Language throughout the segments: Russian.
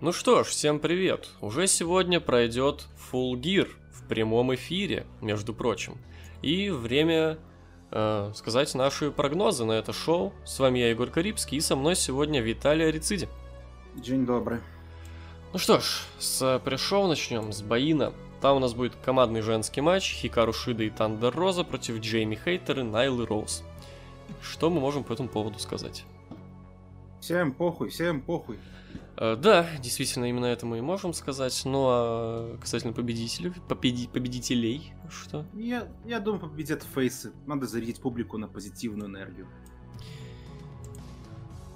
Ну что ж, всем привет! Уже сегодня пройдет Full Gear в прямом эфире, между прочим. И время э, сказать наши прогнозы на это шоу. С вами я, Егор Карибский, и со мной сегодня Виталий Арициди. День добрый. Ну что ж, с пришел начнем, с Баина. Там у нас будет командный женский матч Хикару Шида и Тандер Роза против Джейми Хейтер и Найлы Роуз. Что мы можем по этому поводу сказать? Всем похуй, всем похуй. Э, да, действительно, именно это мы и можем сказать. Ну а касательно победителей, победи, победителей, что? Я, я думаю, победят фейсы. Надо зарядить публику на позитивную энергию.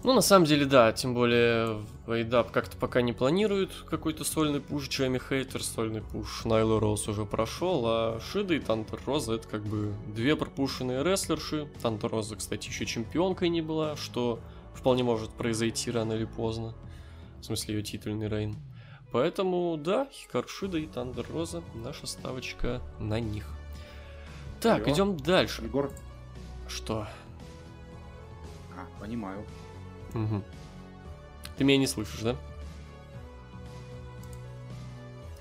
Ну, на самом деле, да, тем более Вейдап как-то пока не планирует какой-то сольный пуш, Джейми Хейтер, сольный пуш Найло Роуз уже прошел, а Шида и Тантер Роза это как бы две пропущенные рестлерши. Тантер Роза, кстати, еще чемпионкой не была, что вполне может произойти рано или поздно. В смысле, ее титульный рейн. Поэтому, да, Хикару Шида и Тандер Роза, наша ставочка на них. Так, Алло. идем дальше. Егор, Что? а, понимаю. Мгм. Ты меня не слышишь, да?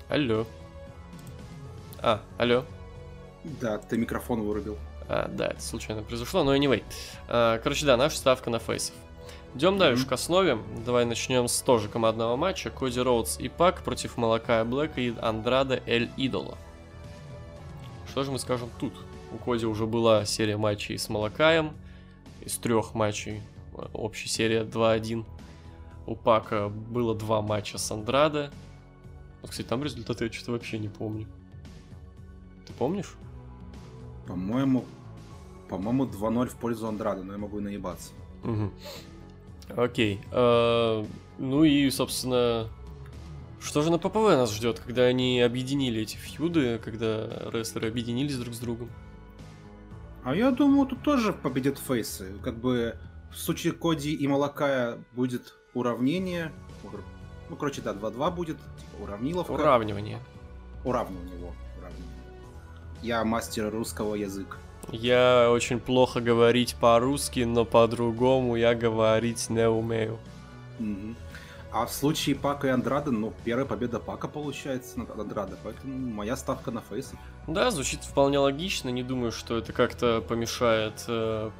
Алло. А, алло. Да, ты микрофон вырубил. А, да, это случайно произошло, но anyway. А, короче, да, наша ставка на фейсов. Идем дальше к основе. Давай начнем с тоже командного матча. Коди Роудс и Пак против Малакая Блэка и Андрада Эль Идола. Что же мы скажем тут? У Коди уже была серия матчей с Малакаем. Из трех матчей общая серия 2-1. У Пака было два матча с Андрадо. Вот, кстати, там результаты я что-то вообще не помню. Ты помнишь? По-моему, по-моему, 2-0 в пользу Андрада, но я могу и наебаться. Мгм. Окей. Э, Ну и, собственно, что же на ППВ нас ждет, когда они объединили эти фьюды, когда рестлеры объединились друг с другом? А я думаю, тут тоже победят фейсы. Как бы в случае Коди и Малакая будет уравнение. Ур- Ну, короче, да, 2-2 будет. Типа уравниловка. Уравнивание. Уравнивание его. Уравнивание. Я мастер русского языка. Я очень плохо говорить по-русски, но по-другому я говорить не умею. Мгм. А в случае Пака и Андрада, ну, первая победа Пака получается над Андрада, поэтому моя ставка на фейсов. Да, звучит вполне логично. Не думаю, что это как-то помешает э,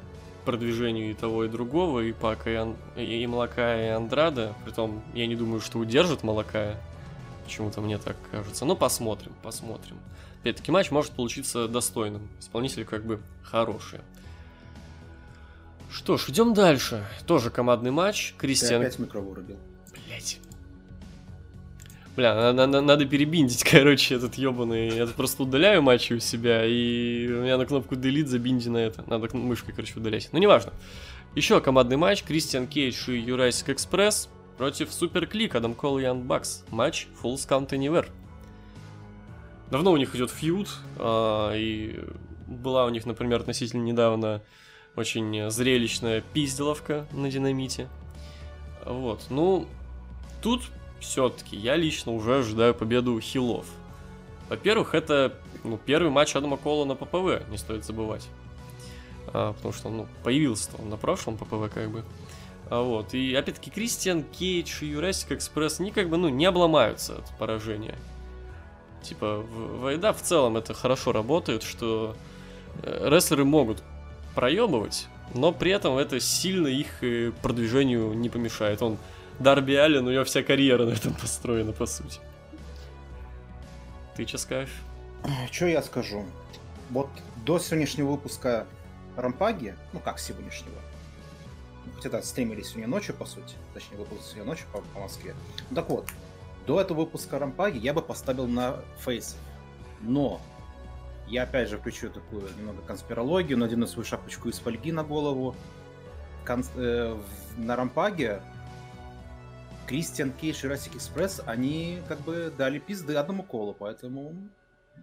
продвижению и того, и другого, и Пака, и, Ан- и, Малакая, и Андрада. Притом, я не думаю, что удержит Малакая. Почему-то мне так кажется. Ну, посмотрим, посмотрим. Опять-таки, матч может получиться достойным. Исполнители как бы хорошие. Что ж, идем дальше. Тоже командный матч. Ты Кристиан опять микро вырубил. Блять. Бля, на- на- на- надо перебиндить, короче, этот ебаный. Я просто удаляю матчи у себя, и у меня на кнопку Delete забинди на это. Надо мышкой, короче, удалять. Ну, неважно. Еще командный матч. Кристиан Кейдж и Юрайсик Экспресс против Супер Клик, Адам Кол и Ян Бакс. Матч Full Count Anywhere. Давно у них идет фьюд, а, и была у них, например, относительно недавно очень зрелищная пизделовка на динамите. Вот, ну, тут все-таки я лично уже ожидаю победу хилов. Во-первых, это ну, первый матч Адама Кола на ППВ, не стоит забывать. А, потому что, ну, появился он на прошлом ППВ, как бы. А вот, и опять-таки Кристиан Кейдж и Юрасик Экспресс, они как бы, ну, не обломаются от поражения. Типа, в Вайда в целом это хорошо работает, что э, рестлеры могут проебывать, но при этом это сильно их э, продвижению не помешает. Он Дарби Аллен, у него вся карьера на этом построена, по сути. Ты что скажешь? Что я скажу? Вот до сегодняшнего выпуска Рампаги, ну как сегодняшнего, хотя да, стримили сегодня ночью, по сути, точнее, выпуск сегодня ночью по, по Москве. Так вот, до этого выпуска Рампаги я бы поставил на фейс. Но я опять же включу такую немного конспирологию, надену свою шапочку из фольги на голову. Кон- э, на Рампаге Кристиан Кейдж и Расик Экспресс, они как бы дали пизды одному колу, поэтому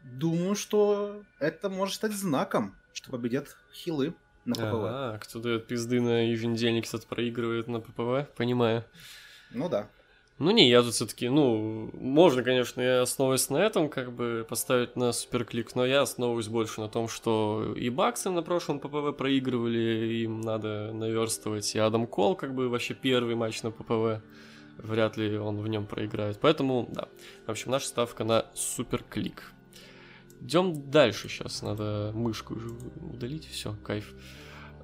думаю, что это может стать знаком, что победят хилы на ППВ. А, кто дает пизды на еженедельник, кто-то проигрывает на ППВ, понимаю. Ну да. Ну не, я тут все-таки, ну, можно, конечно, я основываюсь на этом, как бы поставить на суперклик, но я основываюсь больше на том, что и Баксы на прошлом ППВ проигрывали, им надо наверстывать, и Адам Кол, как бы, вообще первый матч на ППВ вряд ли он в нем проиграет. Поэтому, да. В общем, наша ставка на супер клик. Идем дальше сейчас. Надо мышку уже удалить. Все, кайф.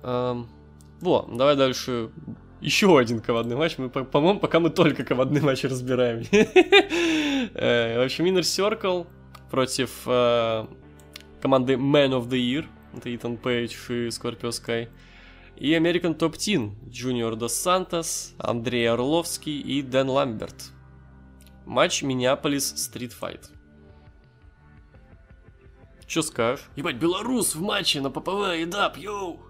Эм, во, давай дальше. Еще один ковадный матч. Мы, по-моему, пока мы только ковадный матч разбираем. Э, в общем, Inner Circle против э, команды Man of the Year. Это Итан Пейдж и Scorpio Sky. И American Top Team. Junior Dos Santos, Андрей Орловский и Дэн Ламберт. Матч Minneapolis Street Fight. Че скажешь? Ебать, белорус в матче на ППВ и дап, йоу!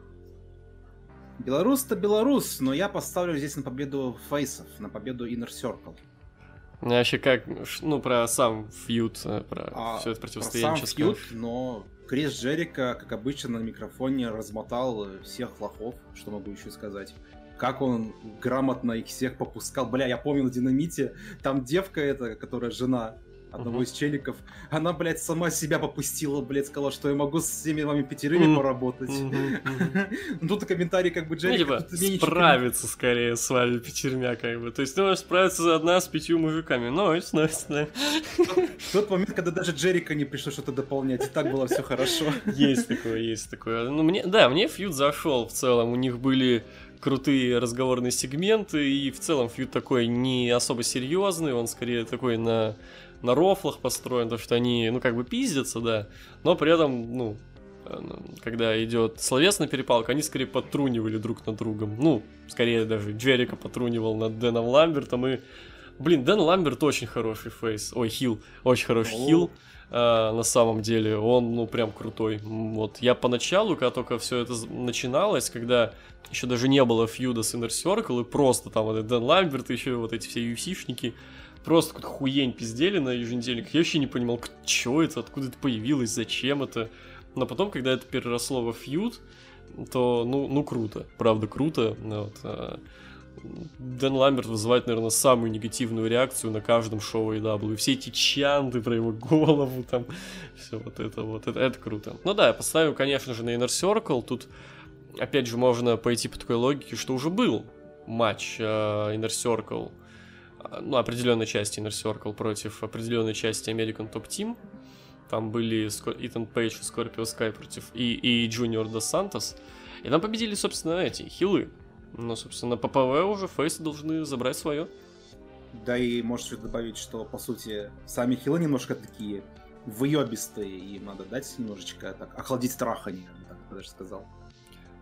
Белорус-то белорус, но я поставлю здесь на победу фейсов, на победу Inner Circle. Ну, вообще как, ну, про сам feud, э, про а, все это противостояние, про сам feud, но Крис Джерико, как обычно, на микрофоне размотал всех лохов, что могу еще сказать. Как он грамотно их всех попускал. Бля, я помню на Динамите, там девка эта, которая жена одного uh-huh. из челиков, она, блядь, сама себя попустила, блядь, сказала, что я могу с всеми вами пятерыми поработать. Ну, тут комментарий как бы Джерри... Ну, типа, справиться скорее с вами пятерьмя, как бы. То есть ты можешь справиться одна с пятью мужиками. Нойс, нойс, да. Тот момент, когда даже Джерика не пришло что-то дополнять, и так было все хорошо. есть такое, есть такое. Ну, мне, да, мне фьюд зашел в целом. У них были крутые разговорные сегменты, и в целом фьюд такой не особо серьезный, он скорее такой на на рофлах построен, то что они, ну, как бы пиздятся, да, но при этом, ну, э, когда идет словесная перепалка, они скорее подтрунивали друг над другом. Ну, скорее даже Джерика потрунивал над Дэном Ламбертом. И, блин, Дэн Ламберт очень хороший фейс. Ой, хил. Очень хороший хил. Uh, на самом деле, он, ну, прям крутой. Вот, я поначалу, когда только все это начиналось, когда еще даже не было фьюда с Inner Circle, и просто там вот Дэн Ламберт, еще вот эти все UFC-шники, просто какую-то хуень пиздели на еженедельник. Я вообще не понимал, что это, откуда это появилось, зачем это. Но потом, когда это переросло во фьюд, то, ну, ну круто, правда круто. Вот, а... Дэн Ламберт вызывает, наверное, самую негативную реакцию на каждом шоу AW. И все эти чанты про его голову, там, все вот это вот, это, это круто. Ну да, я поставил, конечно же, на Inner Circle. Тут, опять же, можно пойти по такой логике, что уже был матч э, Inner Circle ну, определенной части Inner Circle против определенной части American Top Team. Там были Итан Пейдж и Скорпио Скай против и, и Junior Dos Santos. И там победили, собственно, эти хилы. Но, собственно, PPV уже фейсы должны забрать свое. Да и можешь добавить, что, по сути, сами хилы немножко такие выебистые, и им надо дать немножечко так, охладить страх они, так даже сказал.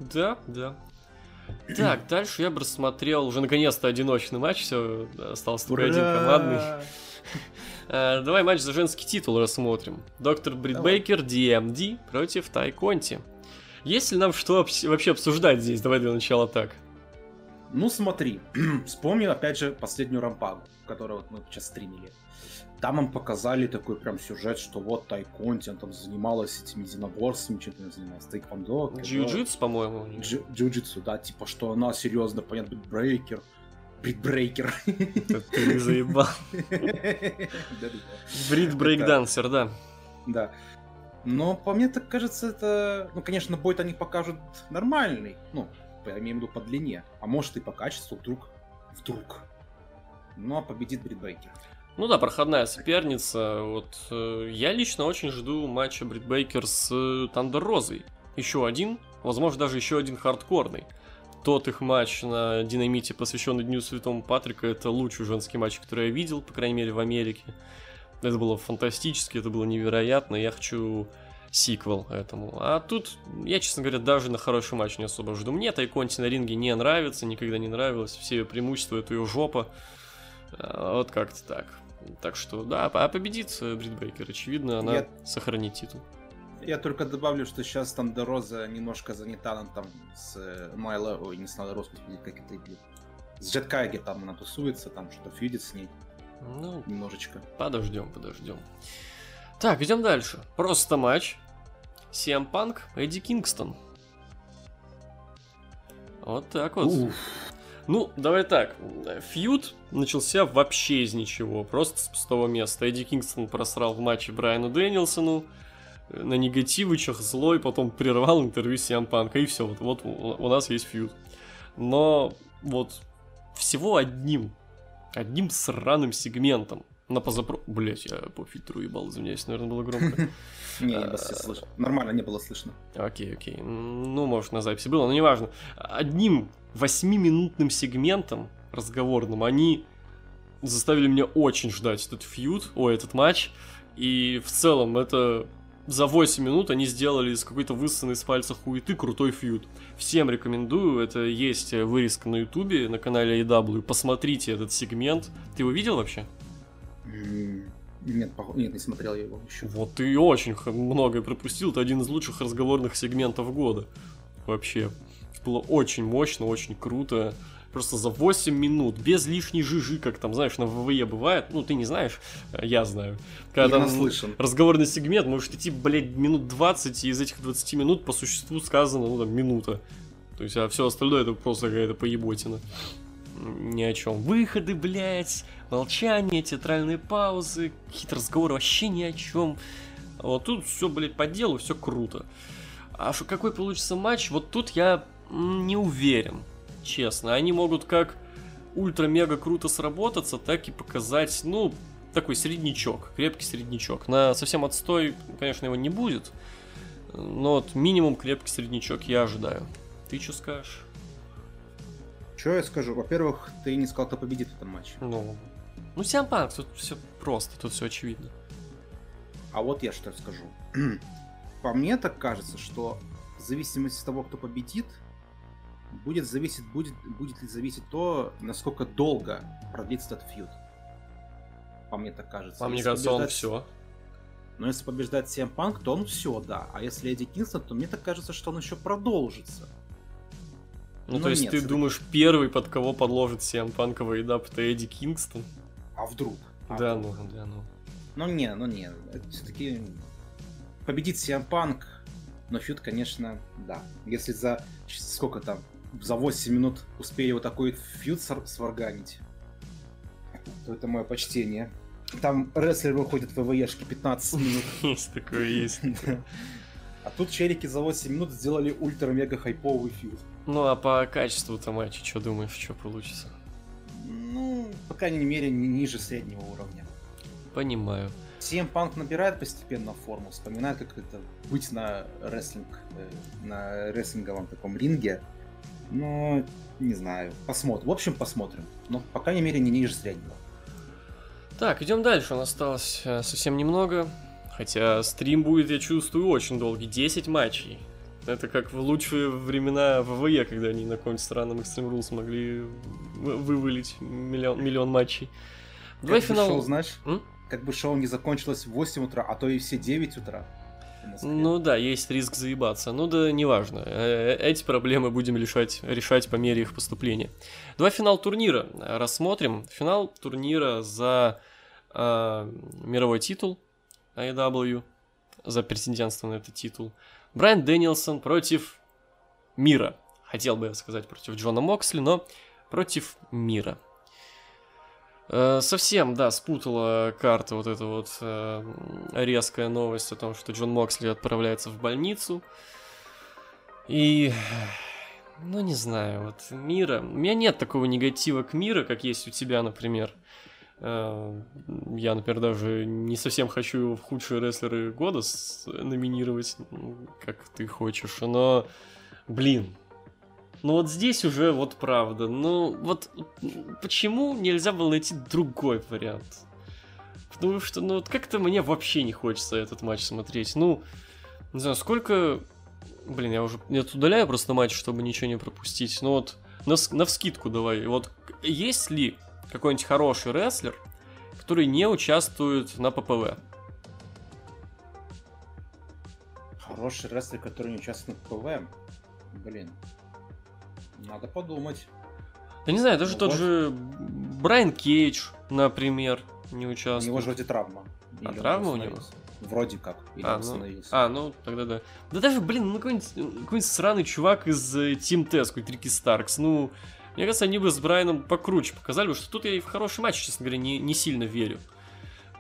Да, да. Так, дальше я бы рассмотрел уже наконец-то одиночный матч, все, остался только один командный. Э, давай матч за женский титул рассмотрим. Доктор Брит Бейкер, DMD против Тай Конти. Есть ли нам что вообще обсуждать здесь? Давай для начала так. Ну смотри, вспомню опять же последнюю рампагу, которую вот мы сейчас стримили. Там нам показали такой прям сюжет, что вот Тайконти, он там занималась этими единоборствами, чем-то занималась, тайквондо. Джиу-джитсу, по-моему. Джиу-джитсу, да, типа, что она серьезно, понятно, брейкер. Бритбрейкер. Ты заебал. Брит брейкдансер, да. Да. Но по мне так кажется, это... Ну, конечно, бой-то они покажут нормальный. Ну, я имею в виду по длине. А может и по качеству вдруг. Вдруг. Ну, а победит Бритбрейкер. Ну да, проходная соперница. Вот э, я лично очень жду матча Брит Бейкер с э, Тандер Розой. Еще один, возможно, даже еще один хардкорный. Тот их матч на Динамите, посвященный Дню Святому Патрика, это лучший женский матч, который я видел, по крайней мере, в Америке. Это было фантастически, это было невероятно. Я хочу сиквел этому. А тут, я, честно говоря, даже на хороший матч не особо жду. Мне Тайконти на ринге не нравится, никогда не нравилось. Все ее преимущества, это ее жопа. А, вот как-то так. Так что, да, а победит Брит Бейкер, очевидно, она я... сохранит титул. Я только добавлю, что сейчас там Дороза немножко занята, она там с э, Майла, ой, не с Найла Рос, как это, блин, с Джет Кайги там она тусуется, там что-то фьюдит с ней. Ну, немножечко. Подождем, подождем. Так, идем дальше. Просто матч. CM Punk, Эдди Кингстон. Вот так вот. Уф. Ну, давай так. Фьюд начался вообще из ничего, просто с пустого места. Эдди Кингстон просрал в матче Брайану Дэнилсону, э, на негативычах злой, потом прервал интервью с Панка, и все, вот, вот у нас есть фьюд. Но вот всего одним одним сраным сегментом. На позапро... Блять, я по фильтру ебал, извиняюсь, наверное, было громко. Не, было слышно. Нормально, не было слышно. Окей, окей. Ну, может, на записи было, но неважно. Одним восьмиминутным сегментом разговорным они заставили меня очень ждать этот фьюд, ой, этот матч. И в целом это за 8 минут они сделали из какой-то высосанной с пальца хуеты крутой фьюд. Всем рекомендую, это есть вырезка на ютубе, на канале AW, посмотрите этот сегмент. Ты его видел вообще? Нет, нет, не смотрел я его еще. Вот ты очень многое пропустил, это один из лучших разговорных сегментов года. Вообще. Было очень мощно, очень круто. Просто за 8 минут, без лишней жижи, как там, знаешь, на ВВЕ бывает. Ну, ты не знаешь, э, я знаю. Когда я там слышен. разговорный сегмент может идти, блядь, минут 20, и из этих 20 минут по существу сказано, ну, там, минута. То есть, а все остальное это просто какая-то поеботина. Ни о чем. Выходы, блядь, молчание, театральные паузы, какие-то разговоры вообще ни о чем. Вот тут все, блядь, по делу, все круто. А что какой получится матч, вот тут я не уверен, честно. Они могут как ультра-мега круто сработаться, так и показать, ну, такой среднячок, крепкий среднячок. На совсем отстой, конечно, его не будет, но вот минимум крепкий среднячок я ожидаю. Ты что скажешь? Что я скажу? Во-первых, ты не сказал, кто победит в этом матче. Ну, ну Сиампанк, тут все просто, тут все очевидно. А вот я что скажу. По мне так кажется, что в зависимости от того, кто победит, будет зависеть, будет, будет ли зависеть то, насколько долго продлится этот фьюд. По мне так кажется. По мне кажется, побеждать... он все. Но если побеждает CM Punk, то он все, да. А если Эдди Кингстон, то мне так кажется, что он еще продолжится. Ну, Но то есть нет, ты думаешь, первый, под кого подложит CM Punk Вейдап, это Эдди Кингстон? А вдруг? А да, вдруг? ну, да, ну. Ну не, ну не. Все-таки победит CM Punk, но фьюд, конечно, да. Если за сколько там, за 8 минут успели вот такой фьюд сварганить, то это мое почтение. Там рестлер выходит в ВВЕшке 15 минут. Есть такое, есть. А тут челики за 8 минут сделали ультра-мега хайповый фьюд. Ну а по качеству-то матча, что думаешь, что получится? Ну, по крайней мере, не ниже среднего уровня. Понимаю. CM Punk набирает постепенно форму, вспоминает, как это быть на рестлинг, э, на рестлинговом таком ринге, но не знаю. Посмотрим. В общем, посмотрим. Но, по крайней мере, не ниже среднего. Так, идем дальше. У нас осталось э, совсем немного. Хотя стрим будет, я чувствую, очень долгий. 10 матчей. Это как в лучшие времена ВВЕ, когда они на каком-нибудь странном Extreme Rules могли вывалить миллион, миллион матчей. Давай финал. Шоу, знаешь, М? как бы шоу не закончилось в 8 утра, а то и все 9 утра. Ну да, есть риск заебаться. Ну да, неважно. Э, эти проблемы будем решать, решать по мере их поступления. Два финал турнира рассмотрим. Финал турнира за э, мировой титул AEW, за претендентство на этот титул. Брайан Дэнилсон против Мира. Хотел бы я сказать против Джона Моксли, но против Мира. Э, совсем, да, спутала карта вот эта вот э, резкая новость о том, что Джон Моксли отправляется в больницу. И, ну не знаю, вот Мира... У меня нет такого негатива к Мира, как есть у тебя, например. Э, я, например, даже не совсем хочу в худшие рестлеры года номинировать, как ты хочешь, но, блин, ну вот здесь уже вот правда. Ну вот почему нельзя было найти другой вариант? Потому что, ну вот как-то мне вообще не хочется этот матч смотреть. Ну, не знаю, сколько... Блин, я уже... Я тут удаляю просто матч, чтобы ничего не пропустить. Ну вот, на, на вскидку давай. Вот есть ли какой-нибудь хороший рестлер, который не участвует на ППВ? Хороший рестлер, который не участвует на ППВ? Блин, надо подумать. Да не знаю, даже ну, тот вот. же Брайан Кейдж, например, не участвует. У него же вроде травма. А травма у него? Вроде как. Или а, ну, а, ну, тогда да. Да даже, блин, ну какой-нибудь, какой сраный чувак из э, Team Test, какой-то Рики Старкс, ну... Мне кажется, они бы с Брайаном покруче показали, потому что тут я и в хороший матч, честно говоря, не, не сильно верю.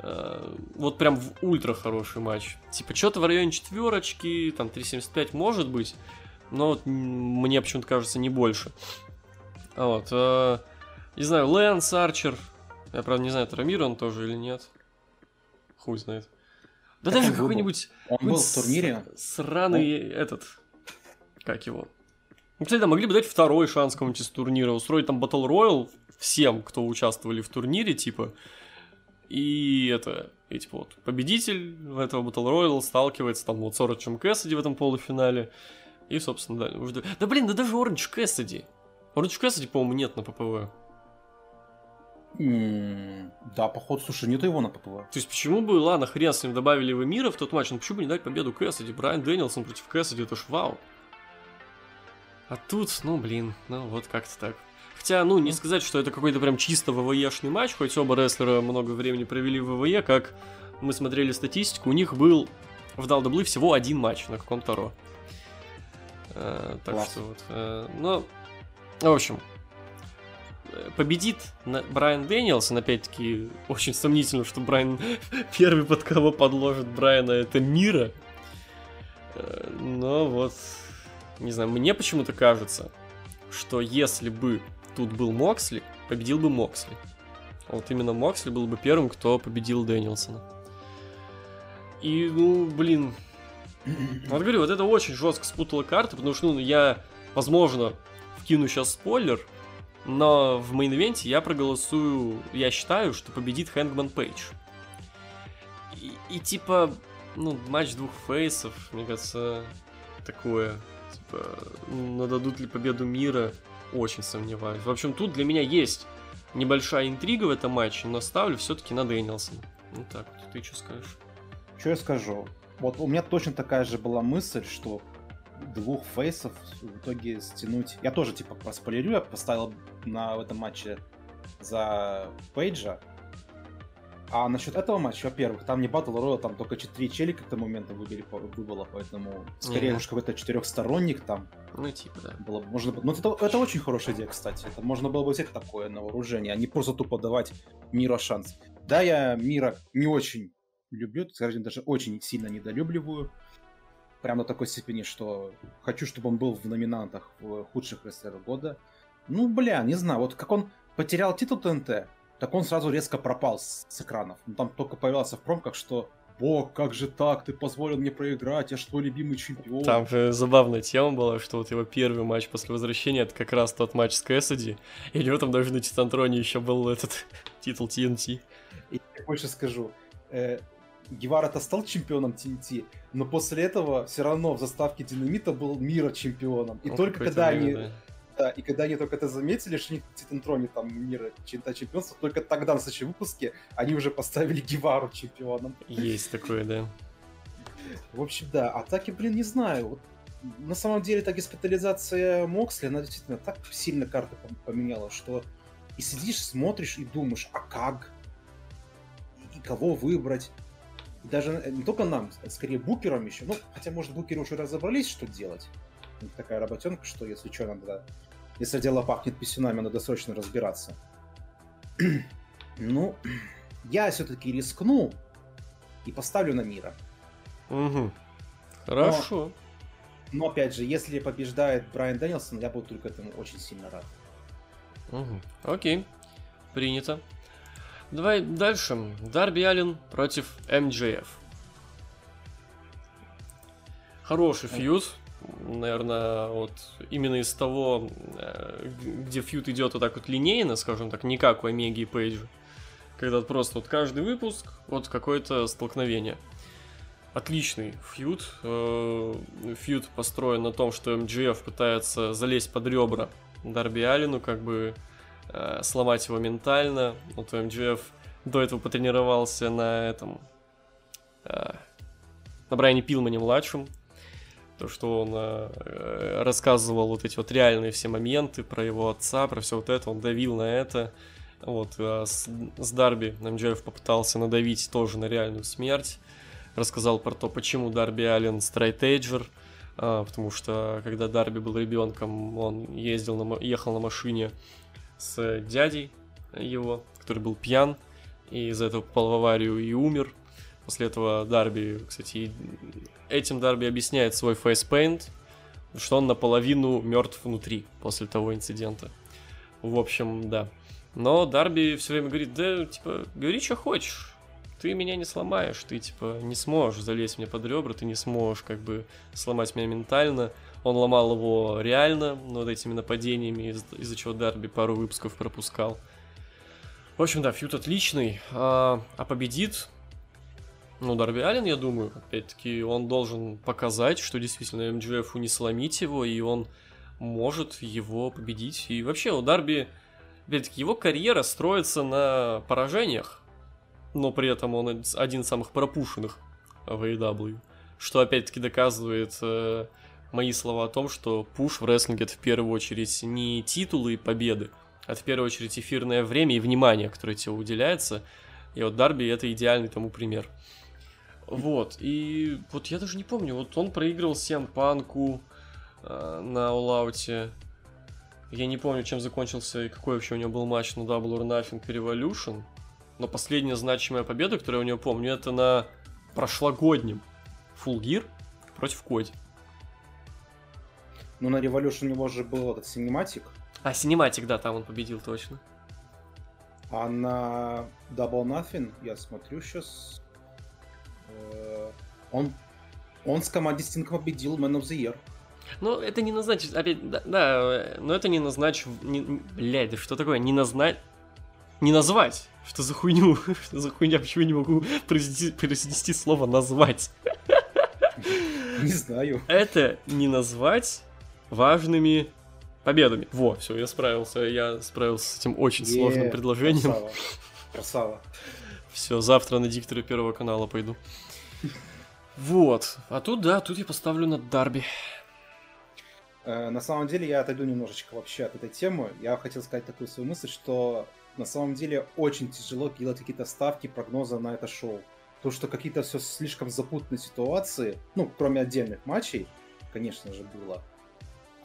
Uh, вот прям в ультра хороший матч. Типа, что-то в районе четверочки, там 3.75 может быть, но вот мне почему-то кажется не больше. Вот. Э, не знаю, Лэнс Арчер Я, правда, не знаю, Трамир он тоже или нет. Хуй знает. Да Как даже он какой-нибудь... Он был в турнире. Сраный этот... Как его? Ну, кстати, да, могли бы дать второй шанс кому-нибудь из турнира. Устроить там Battle Royale всем, кто участвовали в турнире, типа. И это... И типа вот победитель в этого Battle Royale сталкивается там вот с Оранжем Кэссиди в этом полуфинале. И, собственно, да. уже- Да блин, да даже Оранж Кэссиди. Оранж Кэссиди, по-моему, нет на ППВ. Да, походу, слушай, нету его на ППВ. То есть почему бы, ладно, хрен с ним добавили его мира в тот матч, но почему бы не дать победу Кэссиди? Брайан Дэнилсон против Кэссиди, это ж вау. А тут, ну блин, ну вот как-то так. Хотя, ну, не сказать, что это какой-то прям чисто ВВЕшный матч, хоть оба рестлера много времени провели в ВВЕ, как мы смотрели статистику, у них был в WWE всего один матч на каком-то Ро. Э, так Класс. что вот. э, ну, в общем, победит Брайан Дэниелсон, опять-таки, очень сомнительно, что Брайан первый, под кого подложит Брайана, это Мира. Э, Но вот, не знаю, мне почему-то кажется, что если бы тут был Моксли, победил бы Моксли. Вот именно Моксли был бы первым, кто победил Дэниелсона. И, ну, блин, вот говорю, вот это очень жестко спутало карты, потому что, ну, я, возможно, вкину сейчас спойлер, но в main event е я проголосую, я считаю, что победит Хэнгман Пейдж. И, и типа, ну, матч двух фейсов, мне кажется, такое, типа, ну, дадут ли победу мира, очень сомневаюсь. В общем, тут для меня есть небольшая интрига в этом матче, но ставлю все-таки на Дэнилсона. Ну так, ты что скажешь? Что я скажу? Вот у меня точно такая же была мысль, что двух фейсов в итоге стянуть. Я тоже, типа, проспойлерю, я поставил на в этом матче за Пейджа. А насчет этого матча, во-первых, там не Battle Royale, там только четыре челика к тому моменту выбили, выбыло, поэтому скорее Не. уж какой-то четырехсторонник там Ну, типа, да. было бы- можно Ну, это, это очень хорошая идея, кстати. Это можно было бы взять такое на вооружение, а не просто тупо давать Мира шанс. Да, я Мира не очень люблю, скажем, даже очень сильно недолюбливаю. Прям до такой степени, что хочу, чтобы он был в номинантах в худших рестлеров года. Ну, бля, не знаю, вот как он потерял титул ТНТ, так он сразу резко пропал с, с экранов. Ну, там только появился в промках, что «Бог, как же так? Ты позволил мне проиграть, я ж твой любимый чемпион». Там же забавная тема была, что вот его первый матч после возвращения, это как раз тот матч с Кэссиди, и у него там даже на Титантроне еще был этот титул TNT. И я больше скажу, э, Гевара-то стал чемпионом TNT, но после этого все равно в заставке Динамита был Мира чемпионом. И Ну, только когда они, да. Да, и когда они только это заметили, что Титантроне там Мира чем-то чемпионство, только тогда на следующем выпуске они уже поставили Гевару чемпионом. Есть такое, да. В общем, да. А так и, блин, не знаю. Вот на самом деле, та госпитализация Моксли, она действительно так сильно карты пом- поменяла, что и сидишь, смотришь и думаешь, а как? И, кого выбрать? И даже э, не только нам, скорее букерам еще. Ну, хотя, может, букеры уже разобрались, что делать. Такая работенка, что если что, надо... Если дело пахнет писюнами, надо срочно разбираться. ну, я все-таки рискну и поставлю на мира. Угу. Хорошо. Но опять же, если побеждает Брайан Дэнилсон, я буду только этому очень сильно рад. Мгм. Окей. Принято. Давай дальше. Дарби Аллен против МJF. Хороший фьюз. Наверное, вот именно из того, э, где фьюд идет вот так вот линейно, скажем так, не как у Омеги и Пейджа. Когда просто вот каждый выпуск, вот какое-то столкновение. Отличный фьюд. Э, Фьюд построен на том, что МJF пытается залезть под ребра Дарби Алину, как бы э, сломать его ментально. Вот МJФ до этого потренировался на этом... на Брайане Пилмане младшем. То, что он э, э, рассказывал вот эти вот реальные все моменты про его отца, про все вот это, он давил на это. Вот, а с, с Дарби МJF попытался надавить тоже на реальную смерть. Рассказал про то, почему Дарби Аллен страйтейджер. А, потому что когда Дарби был ребенком, он ездил на, ехал на машине с дядей его, который был пьян, и из-за этого попал в аварию и умер. После этого Дарби, кстати, этим Дарби объясняет свой фейспейнт, что он наполовину мертв внутри после того инцидента. В общем, да. Но Дарби все время говорит, да, типа, говори, что хочешь. Ты меня не сломаешь, ты, типа, не сможешь залезть мне под ребра, ты не сможешь, как бы, сломать меня ментально. Он ломал его реально, но вот этими нападениями, из- из-за чего Дарби пару выпусков пропускал. В общем, да, фьют отличный. А, а победит, ну, Дарби Аллен, я думаю, опять-таки, он должен показать, что действительно МДФу не сломить его, и он может его победить. И вообще, у Дарби, опять-таки, его карьера строится на поражениях, но при этом он один из самых пропущенных в AEW. Что, опять-таки, доказывает э, мои слова о том, что пуш в рестлинге это в первую очередь не титулы и победы, а в первую очередь эфирное время и внимание, которое тебе уделяется. И вот Дарби это идеальный тому пример. Вот, и вот я даже не помню, вот он проигрывал Сем Панку э, на Олауте. Я не помню, чем закончился и какой вообще у него был матч на Double or Nothing Revolution. Но последняя значимая победа, которую я у него помню, это на прошлогоднем Full Gear против Коди. Ну, на Revolution у него же был этот синематик, А, Синематик, да, там он победил точно. а на Double Nothing, я смотрю сейчас, он, он с командой Sting победил Man of the Year. Ну, это не назначить, опять, да, да, но это не назначь, не, блядь, да что такое, не назначить, не назвать, что за хуйню, что за хуйня, почему я не могу произнести, произнести слово назвать. Не знаю. Это не назвать важными победами. Во, все, я справился, я справился с этим очень сложным предложением. Красава. Красава. Все, завтра на диктора Первого канала пойду. Вот, а тут, да, тут я поставлю на Дарби. Э, На самом деле я отойду немножечко вообще от этой темы. Я хотел сказать такую свою мысль, что на самом деле очень тяжело делать какие-то ставки, прогнозы на это шоу. То, что какие-то все слишком запутанные ситуации, ну, кроме отдельных матчей, конечно же, было.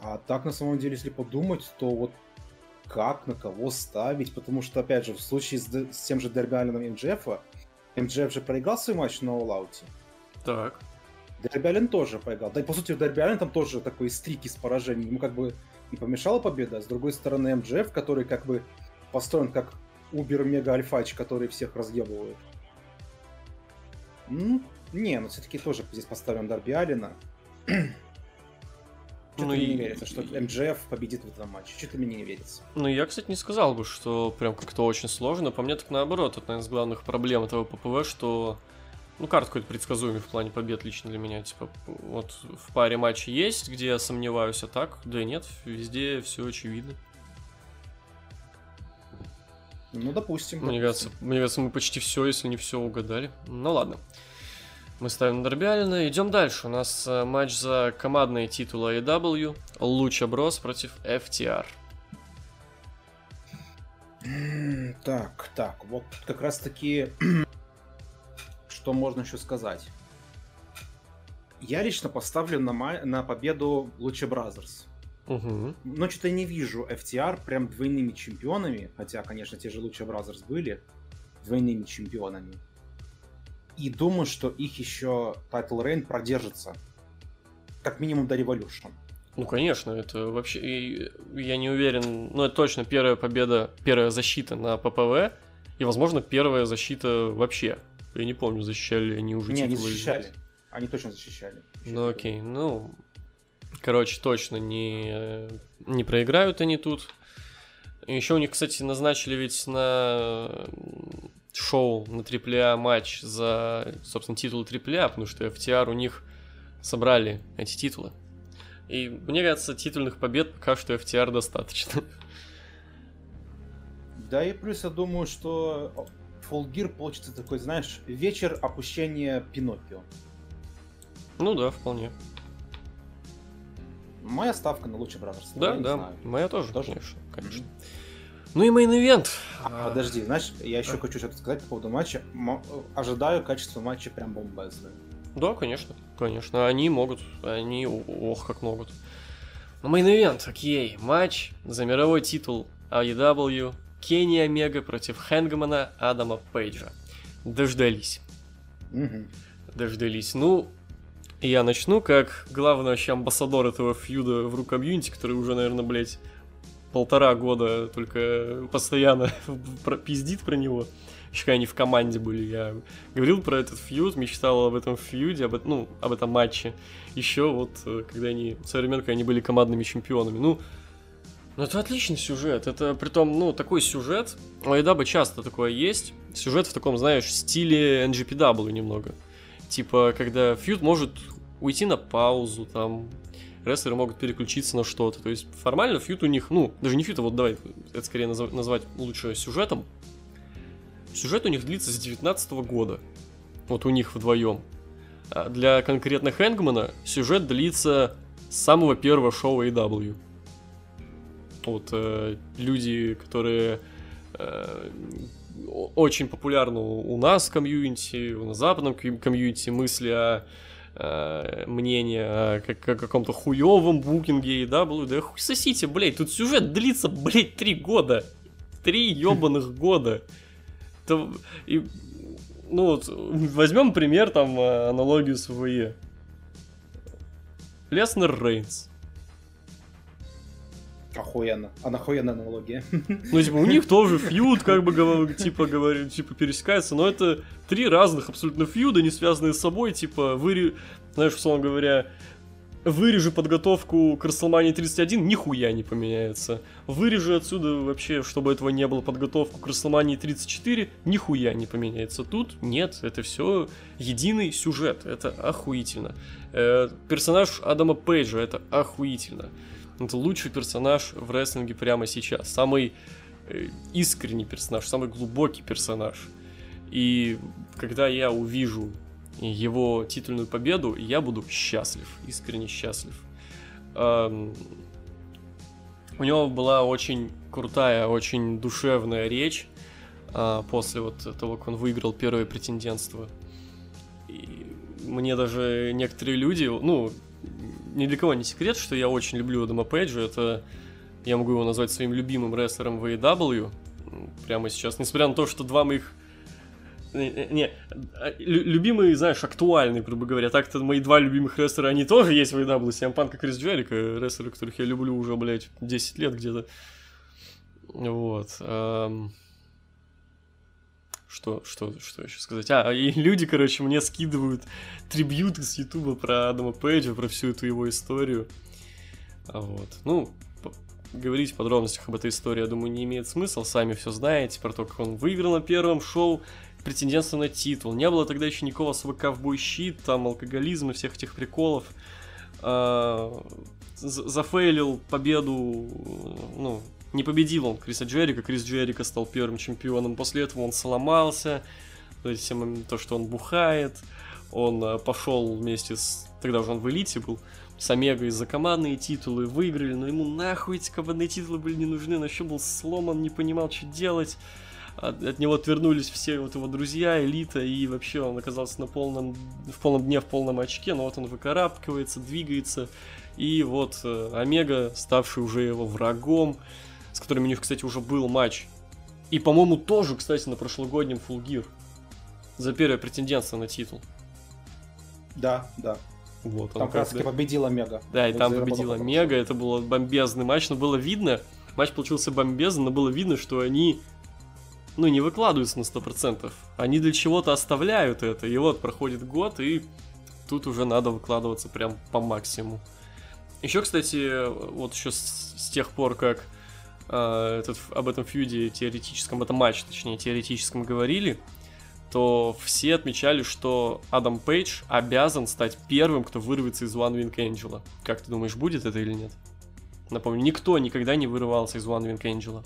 А так, на самом деле, если подумать, то вот как, на кого ставить, потому что, опять же, в случае с, с тем же Дерби Алленом и МДФа, МДФ же проиграл свой матч на Out. Так. Дерби Аллен тоже проиграл. Да и по сути Дерби Аллен там тоже такой стрик из поражений. Ему как бы и помешала победа, а с другой стороны МДФ, который как бы построен как Убер Мега Альфач, который всех разъебывает. Ну, не, но все-таки тоже здесь поставим Дарби Аллена. Что-то Ну мне и- не верится, что МДФ победит в этом матче. Что-то мне не верится. Ну, я, кстати, не сказал бы, что прям как-то очень сложно. По мне, так наоборот, одна из главных проблем этого ППВ, что ну, карт какой-то предсказуемый в плане побед лично для меня. Типа, вот в паре матчей есть, где я сомневаюсь, а так, да нет, везде все очевидно. Ну, допустим. Мне допустим. кажется, мне кажется, мы почти все, если не все угадали. Ну ладно. Мы ставим на Дарби Аллина. Идем дальше. У нас э, матч за командные титулы AEW. Lucha Bros против FTR. Так, так, вот как раз таки, что можно еще сказать. Я лично поставлю на, ма- на победу Lucha Brothers. Угу. Но что-то не вижу FTR прям двойными чемпионами, хотя, конечно, те же Lucha Brothers были двойными чемпионами. И думаю, что их еще title reign продержится. Как минимум до Revolution. Ну, конечно, это вообще... и я не уверен... Ну, это точно первая победа, первая защита на PPV. И, возможно, первая защита вообще. Я не помню, защищали ли они уже Не, они защищали. Они точно защищали. Ну окей, ну, короче, точно не, не проиграют они тут. Еще у них, кстати, назначили ведь на шоу на AAA матч за, собственно, титул AAA, потому что FTR у них собрали эти титулы. И мне кажется, титульных побед пока что FTR достаточно. Да и плюс я думаю, что Full Gear получится такой, знаешь, вечер опущения Пиноккио. Ну да, вполне. Моя ставка на. Да, я не да, знаю. моя тоже, Тоже? конечно, конечно. Ну и main event. А, подожди, знаешь, я еще хочу что-то сказать по поводу матча. М- Ожидаю качество матча прям бомбезное. Да, конечно, конечно. Они могут, они, ох, как могут. Main event, окей, матч за мировой титул AEW Кенни Омега против Хэнгмана Адама Пейджа. Дождались, Мгм. дождались. Ну, я начну как главный вообще амбассадор этого фьюда в ру комьюнити, который уже, наверное, блядь, полтора года только постоянно пиздит про него. Еще когда они в команде были, я говорил про этот фьюд, мечтал об этом фьюде, об, ну, об этом матче. Еще вот, э, когда они, со времен, когда они были командными чемпионами. Ну, ну, это отличный сюжет. Это, при том, ну, такой сюжет. У Айдаба часто такое есть. Сюжет в таком, знаешь, стиле NGPW немного. Типа, когда фьюд может уйти на паузу, там, рестлеры могут переключиться на что-то. То есть формально фьют у них, ну, даже не фьют, а вот давай это скорее назв- назвать лучше сюжетом. Сюжет у них длится с 19 года. Вот у них вдвоем. А для конкретно Хэнгмана сюжет длится с самого первого шоу AW. Вот э, люди, которые э, очень популярны у нас в комьюнити, на западном комьюнити мысли о э, мнение о, как, о каком-то хуевом букинге и было, да хуй сосите, блядь, тут сюжет длится, блядь, три года. Три ебаных года. То, и, ну вот, возьмем пример, там, э, аналогию с ВЕ. Леснер Рейнс. Охуенно. А нахуенная аналогия. Ну, типа, у них тоже фьюд, как бы, типа, говорю, типа, пересекается, но это три разных абсолютно фьюда, не связанные с собой, типа, вы, знаешь, условно говоря, вырежу подготовку к WrestleMania 31, нихуя не поменяется. Вырежу отсюда вообще, чтобы этого не было, подготовку к WrestleMania 34, нихуя не поменяется. Тут нет, это все единый сюжет, это охуительно. Э, персонаж Адама Пейджа, это охуительно. Это лучший персонаж в рестлинге прямо сейчас. Самый э, искренний персонаж, самый глубокий персонаж. И когда я увижу его титульную победу, я буду счастлив, искренне счастлив. Эм, у него была очень крутая, очень душевная речь э, после вот того, как он выиграл первое претендентство. И мне даже некоторые люди, ну, ни для кого не секрет, что я очень люблю Адама Пейджа. Это я могу его назвать своим любимым рестлером в AEW прямо сейчас. Несмотря на то, что два моих не, а, любимые, знаешь, актуальные, грубо говоря. Так-то мои два любимых рестлера, они тоже есть в AEW. CM Punk и Крис Джерика, рестлеры, которых я люблю уже, блядь, 10 лет где-то. Вот. Что, что, что еще сказать? А, и люди, короче, мне скидывают трибьюты с Ютуба про Адама Пейджа, про всю эту его историю. А вот. Ну, говорить в подробностях об этой истории, я думаю, не имеет смысла. Сами все знаете про то, как он выиграл на первом шоу претендентство на титул. Не было тогда еще никакого особо ковбой-щит, там алкоголизм и всех этих приколов. А, зафейлил победу, ну, не победил он Криса Джерика, Крис Джерика стал первым чемпионом, после этого он сломался, то есть то, что он бухает, он э, пошел вместе с... Тогда уже он в элите был, с Омегой за командные титулы, выиграли, но ему нахуй эти командные титулы были не нужны, он еще был сломан, не понимал, что делать. От, от него отвернулись все вот его друзья, элита, и вообще он оказался на полном, в полном дне, в полном очке, но вот он выкарабкивается, двигается, и вот э, Омега, ставший уже его врагом, с которыми у них, кстати, уже был матч. И, по-моему, тоже, кстати, на прошлогоднем Full Gear. За первое претендентство на титул. Да, да. Вот, там как раз таки победила Мега. Да, и там победила Мега, это был бомбезный матч, но было видно, матч получился бомбезный, но было видно, что они, ну, не выкладываются на 100%. Они для чего-то оставляют это, и вот проходит год, и тут уже надо выкладываться прям по максимуму. Еще, кстати, вот еще с, с тех пор, как э, этот, об этом фьюде теоретическом, этом матче, точнее, теоретическом говорили, то все отмечали, что Адам Пейдж обязан стать первым, кто вырвется из One Wing Angel. Как ты думаешь, будет это или нет? Напомню, никто никогда не вырывался из One Wing Angel.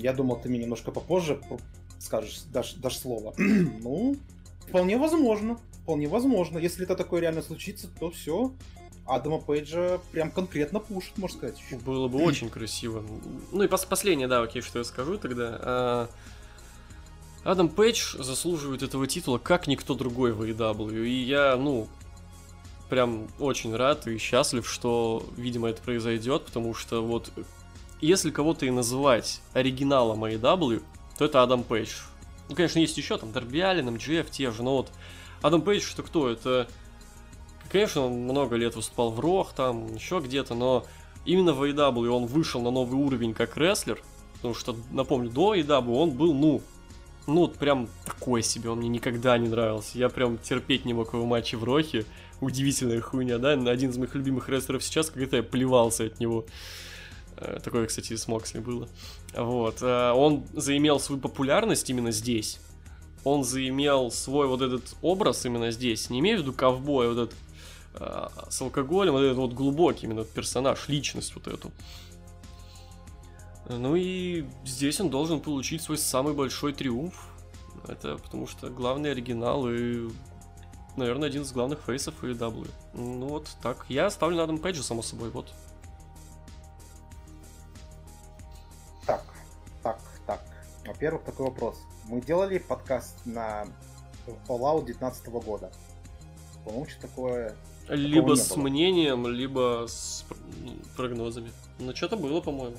Я думал, ты мне немножко попозже скажешь, дашь, дашь слово. ну, вполне возможно. Вполне возможно. Если это такое реально случится, то все. Адама Пейджа прям конкретно пушит, можно сказать. Было бы очень красиво. Ну и пос последнее, да, окей, что я скажу тогда. А... Адам Пейдж заслуживает этого титула как никто другой в AEW. И я, ну, прям очень рад и счастлив, что, видимо, это произойдет, потому что вот если кого-то и называть оригиналом AEW, то это Адам Пейдж. Ну, конечно, есть еще там Дарби Аллен, МДФ, те же, но вот Адам Пейдж, что кто? Это конечно, он много лет выступал в Рох, там, еще где-то, но именно в AEW он вышел на новый уровень как рестлер, потому что, напомню, до AEW он был, ну, ну, прям такой себе, он мне никогда не нравился. Я прям терпеть не мог его матчи в Рохе. Удивительная хуйня, да? Один из моих любимых рестлеров сейчас, когда я плевался от него. Э, такое, кстати, с Моксли было. Вот. Э, он заимел свою популярность именно здесь. Он заимел свой вот этот образ именно здесь. Не имею в виду ковбоя, вот этот с алкоголем, вот этот вот глубокий именно персонаж, личность вот эту. Ну и здесь он должен получить свой самый большой триумф. Это потому что главный оригинал и, наверное, один из главных фейсов и W. Ну вот так. Я ставлю на Адам Пейджа, само собой, вот. Так, так, так. Во-первых, такой вопрос. Мы делали подкаст на Fallout 19 года. По-моему, что такое... Либо с мнением, либо с прогнозами. Ну, что-то было, по-моему.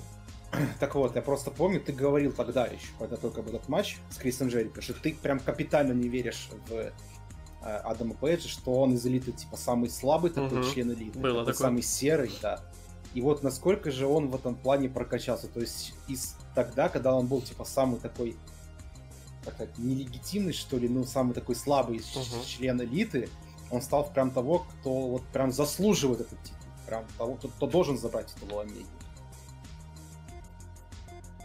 Так вот, я просто помню, ты говорил тогда еще, когда только был этот матч с Крисом Джерика, что ты прям капитально не веришь в э, Адама Пейджа, что он из элиты, типа, самый слабый такой угу. член элиты, Было такой такое. самый серый, да. И вот насколько же он в этом плане прокачался, то есть из тогда, когда он был, типа, самый такой, так сказать, нелегитимный, что ли, ну, самый такой слабый угу. член элиты, он стал прям того, кто вот прям заслуживает этот титул, прям того, кто, кто должен забрать титул Омеги.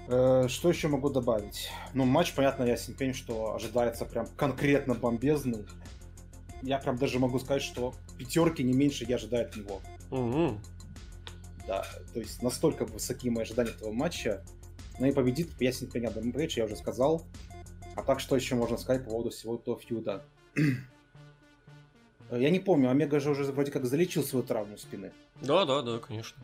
Э, что еще могу добавить? Ну, матч, понятно, я понимаю, что ожидается прям конкретно бомбезный. Я прям даже могу сказать, что пятерки не меньше я ожидаю от него. Угу. Да, то есть настолько высокие мои ожидания этого матча. Ну и победит Ясен Пень Адам Пейдж, я уже сказал. А так, что еще можно сказать по поводу всего этого фьюда? Я не помню, Омега же уже вроде как залечил свою травму спины. Да, да, да, конечно.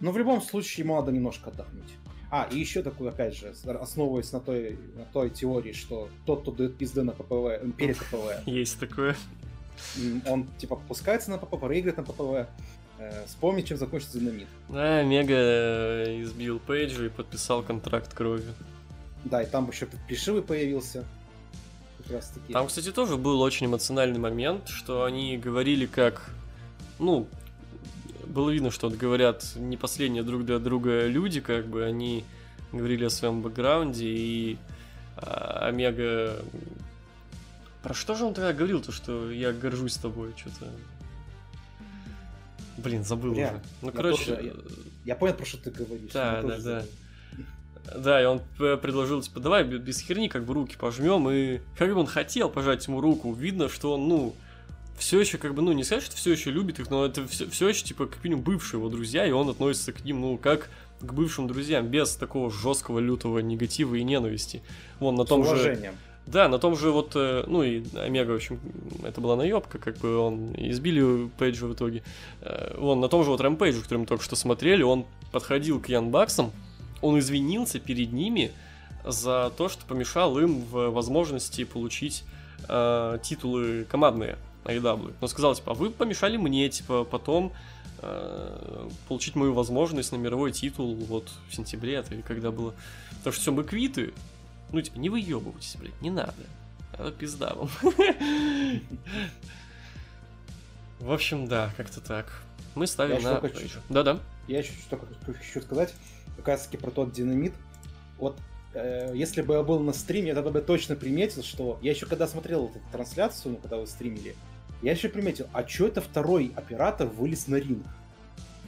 Но в любом случае ему надо немножко отдохнуть. А, и еще такой, опять же, основываясь на той, на той теории, что тот, кто дает пизды на ППВ, перед ППВ. Есть такое. Он, типа, попускается на ППВ, проигрывает на ППВ. Э, вспомни, чем закончится динамит. Да, Мега э, избил Пейджа и подписал контракт кровью. Да, и там еще пришивый появился. Как раз таки. Там, кстати, тоже был очень эмоциональный момент, что они говорили как, ну, было видно, что вот говорят не последние друг для друга люди, как бы они говорили о своем бэкграунде, и а, Омега... Про что же он тогда говорил, то что я горжусь тобой, что-то... Блин, забыл Бля, уже. Ну, короче... Тоже, я, я понял, про что ты говоришь. Да, да, да. Да, и он предложил, типа, давай без херни как бы руки пожмем, и как бы он хотел пожать ему руку, видно, что он, ну, все еще, как бы, ну, не сказать, что все еще любит их, но это все, все еще, типа, как минимум, бывшие его друзья, и он относится к ним, ну, как к бывшим друзьям, без такого жесткого, лютого негатива и ненависти. Вон, на том уважением. же... Да, на том же вот, э, ну и Омега, в общем, это была наебка, как бы он избили Пейджа в итоге. Э, вон, на том же вот Рэмпейджу, который мы только что смотрели, он подходил к Ян Баксам, он извинился перед ними за то, что помешал им в возможности получить э, титулы командные. AEW. Но сказал, типа, а вы помешали мне, типа, потом э, получить мою возможность на мировой титул вот в сентябре, это или когда было. Так что все, мы квиты. Ну, типа, не выебывайтесь, блядь, не надо. Это пизда вам. В общем, да, как-то так. Мы ставим на... Да-да. Я еще что-то хочу сказать. Как раз таки про тот динамит. Вот э, если бы я был на стриме, я тогда бы точно приметил, что я еще когда смотрел эту трансляцию, ну, когда вы стримили, я еще приметил, а что это второй оператор вылез на ринг?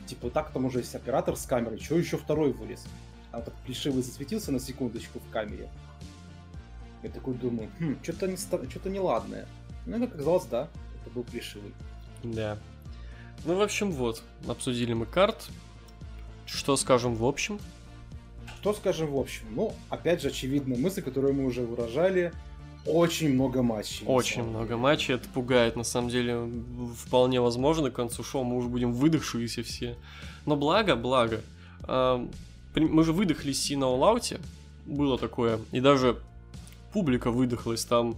Типа, так там уже есть оператор с камерой, что еще второй вылез? Там так плешивый засветился на секундочку в камере. Я такой думаю, хм, что-то не, что-то неладное. Ну, как оказалось, да, это был плешивый. Да. Ну, в общем, вот, обсудили мы карт. Что скажем в общем? Что скажем в общем? Ну, опять же, очевидная мысль, которую мы уже выражали очень много матчей. Очень много матчей, это пугает, на самом деле, вполне возможно, к концу шоу мы уже будем выдохшиеся все. Но благо, благо, мы же выдохлись и на All Out было такое, и даже публика выдохлась, там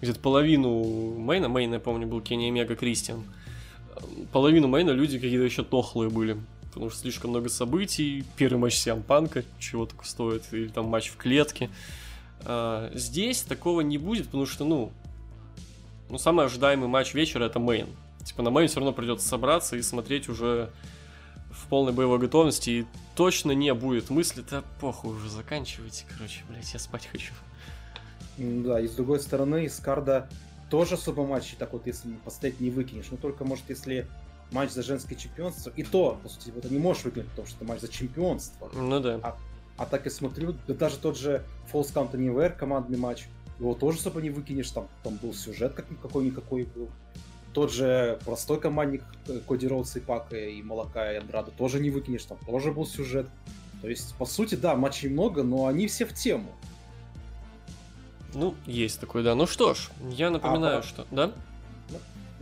где-то половину мейна, мейна, я помню, был Кенни Омега Кристиан, половину мейна люди какие-то еще тохлые были, потому что слишком много событий, первый матч СиЭм Панка, чего только стоит, или там матч в клетке, а, здесь такого не будет, потому что, ну, ну, самый ожидаемый матч вечера это мейн. Типа на мейн все равно придется собраться и смотреть уже в полной боевой готовности, и точно не будет мысли, да похуй уже, заканчивайте, короче, блядь, я спать хочу. Да, и с другой стороны, из карда тоже особо матчей так вот, если поставить не выкинешь. Но только, может, если матч за женское чемпионство, и то, по сути, это не можешь выкинуть, потому что это матч за чемпионство. Ну да. А, а так я смотрю, да даже тот же Falls Count Anywhere, командный матч, его тоже особо не выкинешь, там, там был сюжет как какой-никакой был. Тот же простой командник э, Коди Роудс и Пака и Молока и Андрада тоже не выкинешь, там тоже был сюжет. То есть, по сути, да, матчей много, но они все в тему. Ну, есть такой, да. Ну что ж, я напоминаю, а, что... Да?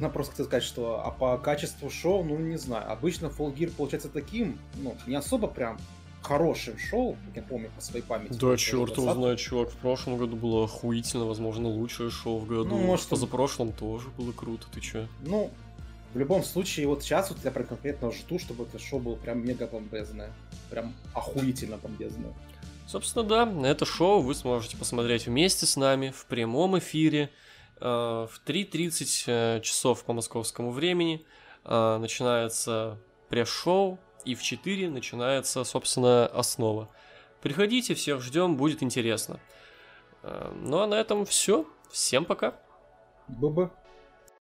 Ну, просто хотел сказать, что а по качеству шоу, ну, не знаю. Обычно Full Gear получается таким, ну, не особо прям хорошим шоу, как я помню по своей памяти. Да, черт его знает, чувак. В прошлом году было охуительно, возможно, лучшее шоу в году. Ну, может, позапрошлом тоже было круто, ты чё? Ну, в любом случае, вот сейчас вот я прям конкретно жду, чтобы это шоу было прям мега бомбезное. Прям охуительно бомбезное. Собственно, да, это шоу вы сможете посмотреть вместе с нами в прямом эфире в 3.30 э, часов по московскому времени. Э, начинается пресс-шоу, и в 4 начинается, собственно, основа. Приходите, всех ждем, будет интересно. Ну а на этом все. Всем пока. Баба.